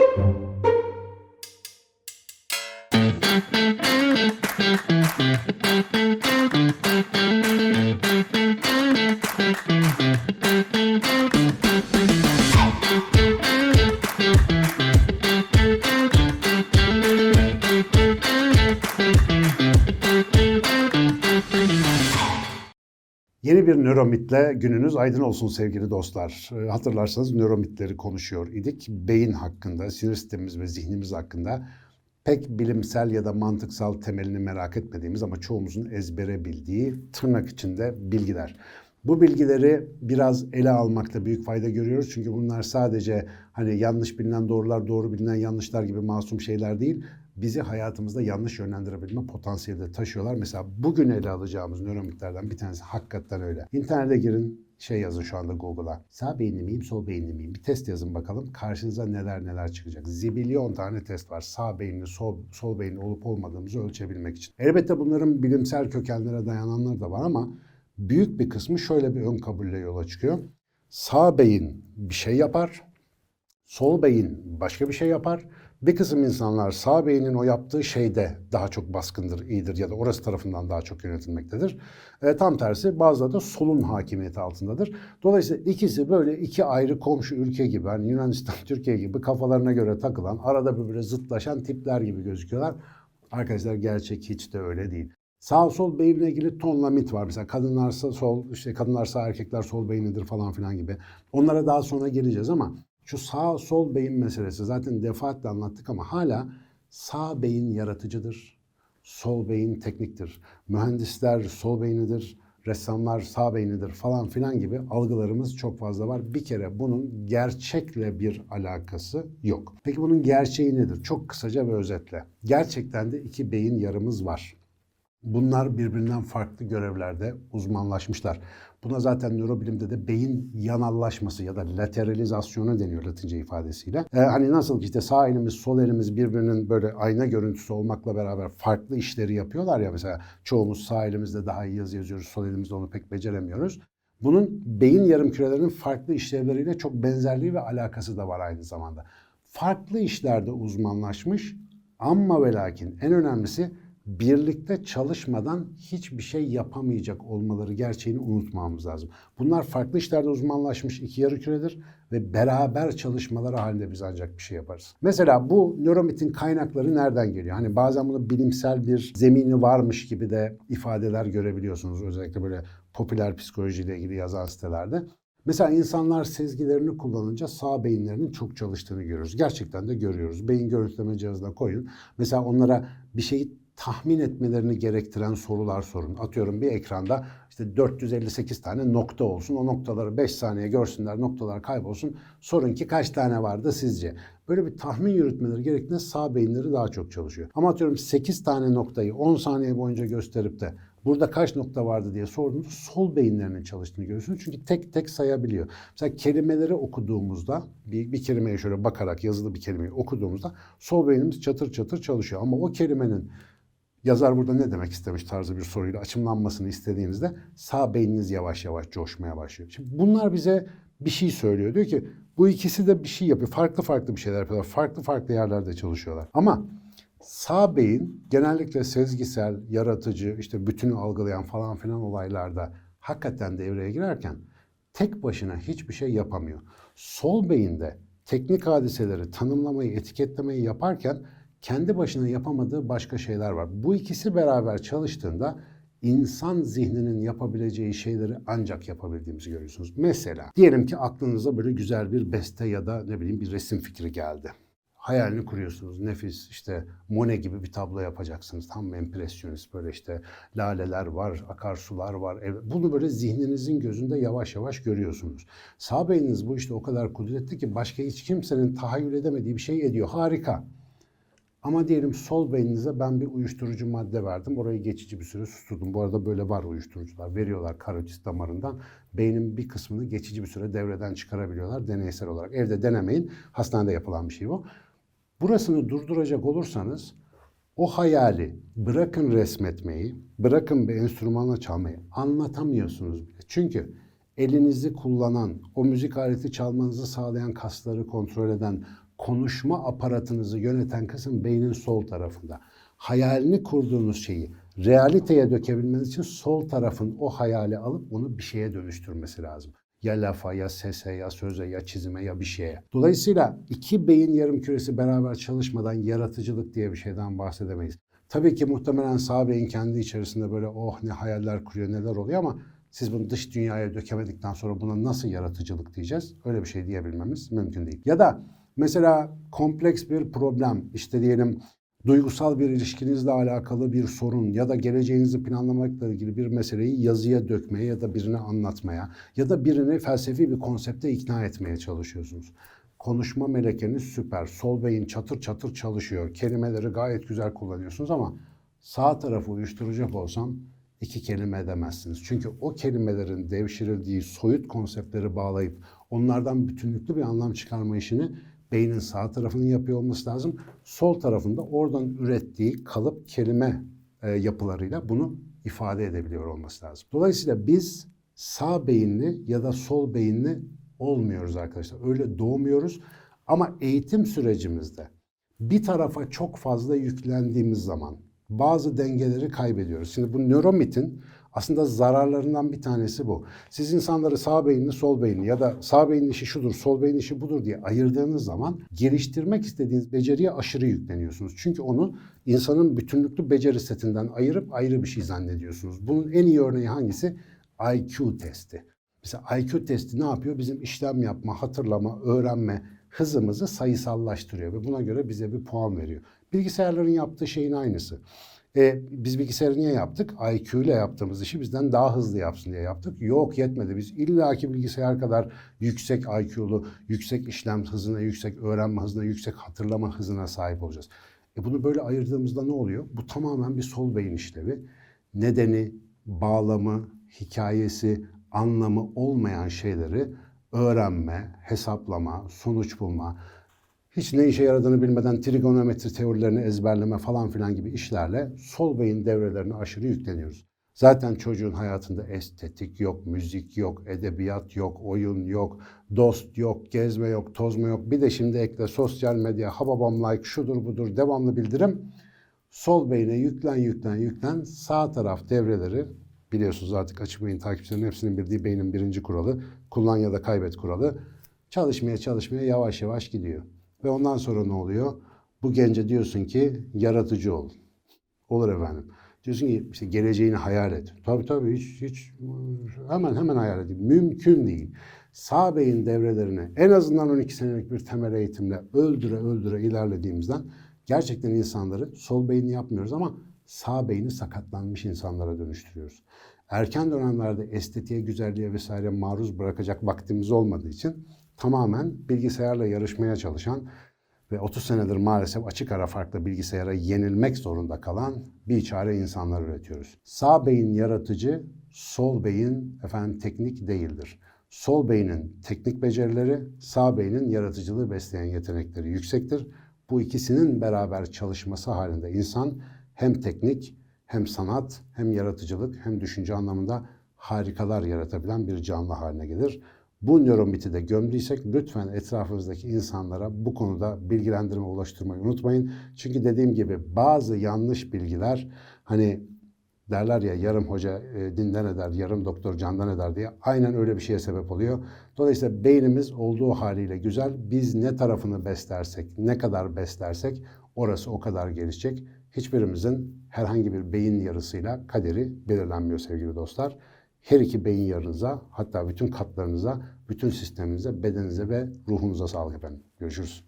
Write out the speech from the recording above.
Yeni bir nöromitle gününüz aydın olsun sevgili dostlar. Ee, Hatırlarsanız nöromitleri konuşuyor idik. Beyin hakkında, sinir sistemimiz ve zihnimiz hakkında pek bilimsel ya da mantıksal temelini merak etmediğimiz ama çoğumuzun ezbere bildiği tırnak içinde bilgiler. Bu bilgileri biraz ele almakta büyük fayda görüyoruz. Çünkü bunlar sadece hani yanlış bilinen doğrular, doğru bilinen yanlışlar gibi masum şeyler değil. Bizi hayatımızda yanlış yönlendirebilme potansiyeli de taşıyorlar. Mesela bugün ele alacağımız nöromitlerden bir tanesi hakikaten öyle. İnternete girin, şey yazın şu anda Google'a. Sağ beyinli miyim, sol beyinli miyim? Bir test yazın bakalım. Karşınıza neler neler çıkacak. Zibilyon tane test var. Sağ beyinli, sol, sol beyinli olup olmadığımızı ölçebilmek için. Elbette bunların bilimsel kökenlere dayananları da var ama büyük bir kısmı şöyle bir ön kabulle yola çıkıyor. Sağ beyin bir şey yapar, sol beyin başka bir şey yapar. Bir kısım insanlar sağ beynin o yaptığı şeyde daha çok baskındır, iyidir ya da orası tarafından daha çok yönetilmektedir. E, tam tersi bazıları da solun hakimiyeti altındadır. Dolayısıyla ikisi böyle iki ayrı komşu ülke gibi, hani Yunanistan, Türkiye gibi kafalarına göre takılan, arada birbirine zıtlaşan tipler gibi gözüküyorlar. Arkadaşlar gerçek hiç de öyle değil. Sağ sol beyinle ilgili tonla mit var. Mesela kadınlarsa sol, işte kadınlarsa erkekler sol beynidir falan filan gibi. Onlara daha sonra geleceğiz ama şu sağ sol beyin meselesi zaten defaatle anlattık ama hala sağ beyin yaratıcıdır. Sol beyin tekniktir. Mühendisler sol beynidir. Ressamlar sağ beynidir falan filan gibi algılarımız çok fazla var. Bir kere bunun gerçekle bir alakası yok. Peki bunun gerçeği nedir? Çok kısaca ve özetle. Gerçekten de iki beyin yarımız var. Bunlar birbirinden farklı görevlerde uzmanlaşmışlar. Buna zaten nörobilimde de beyin yanallaşması ya da lateralizasyonu deniyor Latince ifadesiyle. Ee, hani nasıl ki işte sağ elimiz sol elimiz birbirinin böyle ayna görüntüsü olmakla beraber farklı işleri yapıyorlar ya mesela çoğumuz sağ elimizde daha iyi yazı yazıyoruz sol elimizde onu pek beceremiyoruz. Bunun beyin yarımkürelerinin farklı işlevleriyle çok benzerliği ve alakası da var aynı zamanda. Farklı işlerde uzmanlaşmış ama ve lakin en önemlisi birlikte çalışmadan hiçbir şey yapamayacak olmaları gerçeğini unutmamamız lazım. Bunlar farklı işlerde uzmanlaşmış iki yarı küredir ve beraber çalışmaları halinde biz ancak bir şey yaparız. Mesela bu nöromitin kaynakları nereden geliyor? Hani bazen bunu bilimsel bir zemini varmış gibi de ifadeler görebiliyorsunuz özellikle böyle popüler psikolojiyle ilgili yazan sitelerde. Mesela insanlar sezgilerini kullanınca sağ beyinlerinin çok çalıştığını görüyoruz. Gerçekten de görüyoruz. Beyin görüntüleme cihazına koyun. Mesela onlara bir şeyi tahmin etmelerini gerektiren sorular sorun. Atıyorum bir ekranda işte 458 tane nokta olsun. O noktaları 5 saniye görsünler, noktalar kaybolsun. Sorun ki kaç tane vardı sizce? Böyle bir tahmin yürütmeleri gerektiğinde sağ beyinleri daha çok çalışıyor. Ama atıyorum 8 tane noktayı 10 saniye boyunca gösterip de burada kaç nokta vardı diye sorduğunuzda sol beyinlerinin çalıştığını görüyorsunuz. Çünkü tek tek sayabiliyor. Mesela kelimeleri okuduğumuzda bir, bir kelimeye şöyle bakarak yazılı bir kelimeyi okuduğumuzda sol beynimiz çatır çatır çalışıyor. Ama o kelimenin yazar burada ne demek istemiş tarzı bir soruyla açımlanmasını istediğinizde sağ beyniniz yavaş yavaş coşmaya başlıyor. Şimdi bunlar bize bir şey söylüyor. Diyor ki bu ikisi de bir şey yapıyor. Farklı farklı bir şeyler yapıyorlar. Farklı farklı yerlerde çalışıyorlar. Ama sağ beyin genellikle sezgisel, yaratıcı, işte bütünü algılayan falan filan olaylarda hakikaten devreye girerken tek başına hiçbir şey yapamıyor. Sol beyinde teknik hadiseleri tanımlamayı, etiketlemeyi yaparken kendi başına yapamadığı başka şeyler var. Bu ikisi beraber çalıştığında insan zihninin yapabileceği şeyleri ancak yapabildiğimizi görüyorsunuz. Mesela diyelim ki aklınıza böyle güzel bir beste ya da ne bileyim bir resim fikri geldi. Hayalini kuruyorsunuz. Nefis işte Monet gibi bir tablo yapacaksınız. Tam empresyonist böyle işte laleler var, akarsular var. Bunu böyle zihninizin gözünde yavaş yavaş görüyorsunuz. Sağ beyniniz bu işte o kadar kudretli ki başka hiç kimsenin tahayyül edemediği bir şey ediyor. Harika. Ama diyelim sol beyninize ben bir uyuşturucu madde verdim. Orayı geçici bir süre susturdum. Bu arada böyle var uyuşturucular. Veriyorlar karotis damarından. Beynin bir kısmını geçici bir süre devreden çıkarabiliyorlar deneysel olarak. Evde denemeyin. Hastanede yapılan bir şey bu. Burasını durduracak olursanız o hayali bırakın resmetmeyi, bırakın bir enstrümanla çalmayı anlatamıyorsunuz bile. Çünkü elinizi kullanan, o müzik aleti çalmanızı sağlayan kasları kontrol eden, konuşma aparatınızı yöneten kısım beynin sol tarafında. Hayalini kurduğunuz şeyi realiteye dökebilmeniz için sol tarafın o hayali alıp onu bir şeye dönüştürmesi lazım. Ya lafa, ya sese, ya söze, ya çizime, ya bir şeye. Dolayısıyla iki beyin yarım küresi beraber çalışmadan yaratıcılık diye bir şeyden bahsedemeyiz. Tabii ki muhtemelen sağ beyin kendi içerisinde böyle oh ne hayaller kuruyor, neler oluyor ama siz bunu dış dünyaya dökemedikten sonra buna nasıl yaratıcılık diyeceğiz? Öyle bir şey diyebilmemiz mümkün değil. Ya da mesela kompleks bir problem, işte diyelim duygusal bir ilişkinizle alakalı bir sorun ya da geleceğinizi planlamakla ilgili bir meseleyi yazıya dökmeye ya da birine anlatmaya ya da birini felsefi bir konsepte ikna etmeye çalışıyorsunuz. Konuşma melekeniz süper. Sol beyin çatır çatır çalışıyor. Kelimeleri gayet güzel kullanıyorsunuz ama sağ tarafı uyuşturacak olsam iki kelime edemezsiniz. Çünkü o kelimelerin devşirildiği soyut konseptleri bağlayıp onlardan bütünlüklü bir anlam çıkarma işini beynin sağ tarafının yapıyor olması lazım. Sol tarafında oradan ürettiği kalıp kelime e, yapılarıyla bunu ifade edebiliyor olması lazım. Dolayısıyla biz sağ beyinli ya da sol beyinli olmuyoruz arkadaşlar. Öyle doğmuyoruz ama eğitim sürecimizde bir tarafa çok fazla yüklendiğimiz zaman bazı dengeleri kaybediyoruz. Şimdi bu nöromitin aslında zararlarından bir tanesi bu. Siz insanları sağ beyinli, sol beyinli ya da sağ beynin işi şudur, sol beynin işi budur diye ayırdığınız zaman geliştirmek istediğiniz beceriye aşırı yükleniyorsunuz. Çünkü onu insanın bütünlüklü beceri setinden ayırıp ayrı bir şey zannediyorsunuz. Bunun en iyi örneği hangisi? IQ testi. Mesela IQ testi ne yapıyor? Bizim işlem yapma, hatırlama, öğrenme hızımızı sayısallaştırıyor ve buna göre bize bir puan veriyor. Bilgisayarların yaptığı şeyin aynısı. E, biz bilgisayarı niye yaptık? IQ ile yaptığımız işi bizden daha hızlı yapsın diye yaptık. Yok yetmedi. Biz illaki bilgisayar kadar yüksek IQ'lu, yüksek işlem hızına, yüksek öğrenme hızına, yüksek hatırlama hızına sahip olacağız. E bunu böyle ayırdığımızda ne oluyor? Bu tamamen bir sol beyin işlevi. Nedeni, bağlamı, hikayesi, anlamı olmayan şeyleri öğrenme, hesaplama, sonuç bulma, hiç ne işe yaradığını bilmeden trigonometri teorilerini ezberleme falan filan gibi işlerle sol beyin devrelerine aşırı yükleniyoruz. Zaten çocuğun hayatında estetik yok, müzik yok, edebiyat yok, oyun yok, dost yok, gezme yok, tozma yok. Bir de şimdi ekle sosyal medya, hababam like, şudur budur, devamlı bildirim. Sol beyne yüklen, yüklen, yüklen. Sağ taraf devreleri biliyorsunuz artık açık beyin takipçilerinin hepsinin bildiği beynin birinci kuralı. Kullan ya da kaybet kuralı. Çalışmaya çalışmaya yavaş yavaş gidiyor. Ve ondan sonra ne oluyor? Bu gence diyorsun ki yaratıcı ol. Olur efendim. Diyorsun ki işte geleceğini hayal et. Tabii tabii hiç hiç hemen hemen hayal edeyim. Mümkün değil. Sağ beyin devrelerini en azından 12 senelik bir temel eğitimle öldüre öldüre ilerlediğimizden gerçekten insanları sol beyni yapmıyoruz ama sağ beyni sakatlanmış insanlara dönüştürüyoruz. Erken dönemlerde estetiğe, güzelliğe vesaire maruz bırakacak vaktimiz olmadığı için tamamen bilgisayarla yarışmaya çalışan ve 30 senedir maalesef açık ara farklı bilgisayara yenilmek zorunda kalan bir çare insanlar üretiyoruz. Sağ beyin yaratıcı, sol beyin efendim teknik değildir. Sol beynin teknik becerileri, sağ beynin yaratıcılığı besleyen yetenekleri yüksektir. Bu ikisinin beraber çalışması halinde insan hem teknik, hem sanat, hem yaratıcılık, hem düşünce anlamında harikalar yaratabilen bir canlı haline gelir. Bu nöromiti de gömdüysek lütfen etrafınızdaki insanlara bu konuda bilgilendirme ulaştırmayı unutmayın. Çünkü dediğim gibi bazı yanlış bilgiler hani derler ya yarım hoca e, dinden eder, yarım doktor candan eder diye aynen öyle bir şeye sebep oluyor. Dolayısıyla beynimiz olduğu haliyle güzel. Biz ne tarafını beslersek, ne kadar beslersek orası o kadar gelişecek. Hiçbirimizin herhangi bir beyin yarısıyla kaderi belirlenmiyor sevgili dostlar her iki beyin yarınıza hatta bütün katlarınıza, bütün sisteminize, bedeninize ve ruhunuza sağlık efendim. Görüşürüz.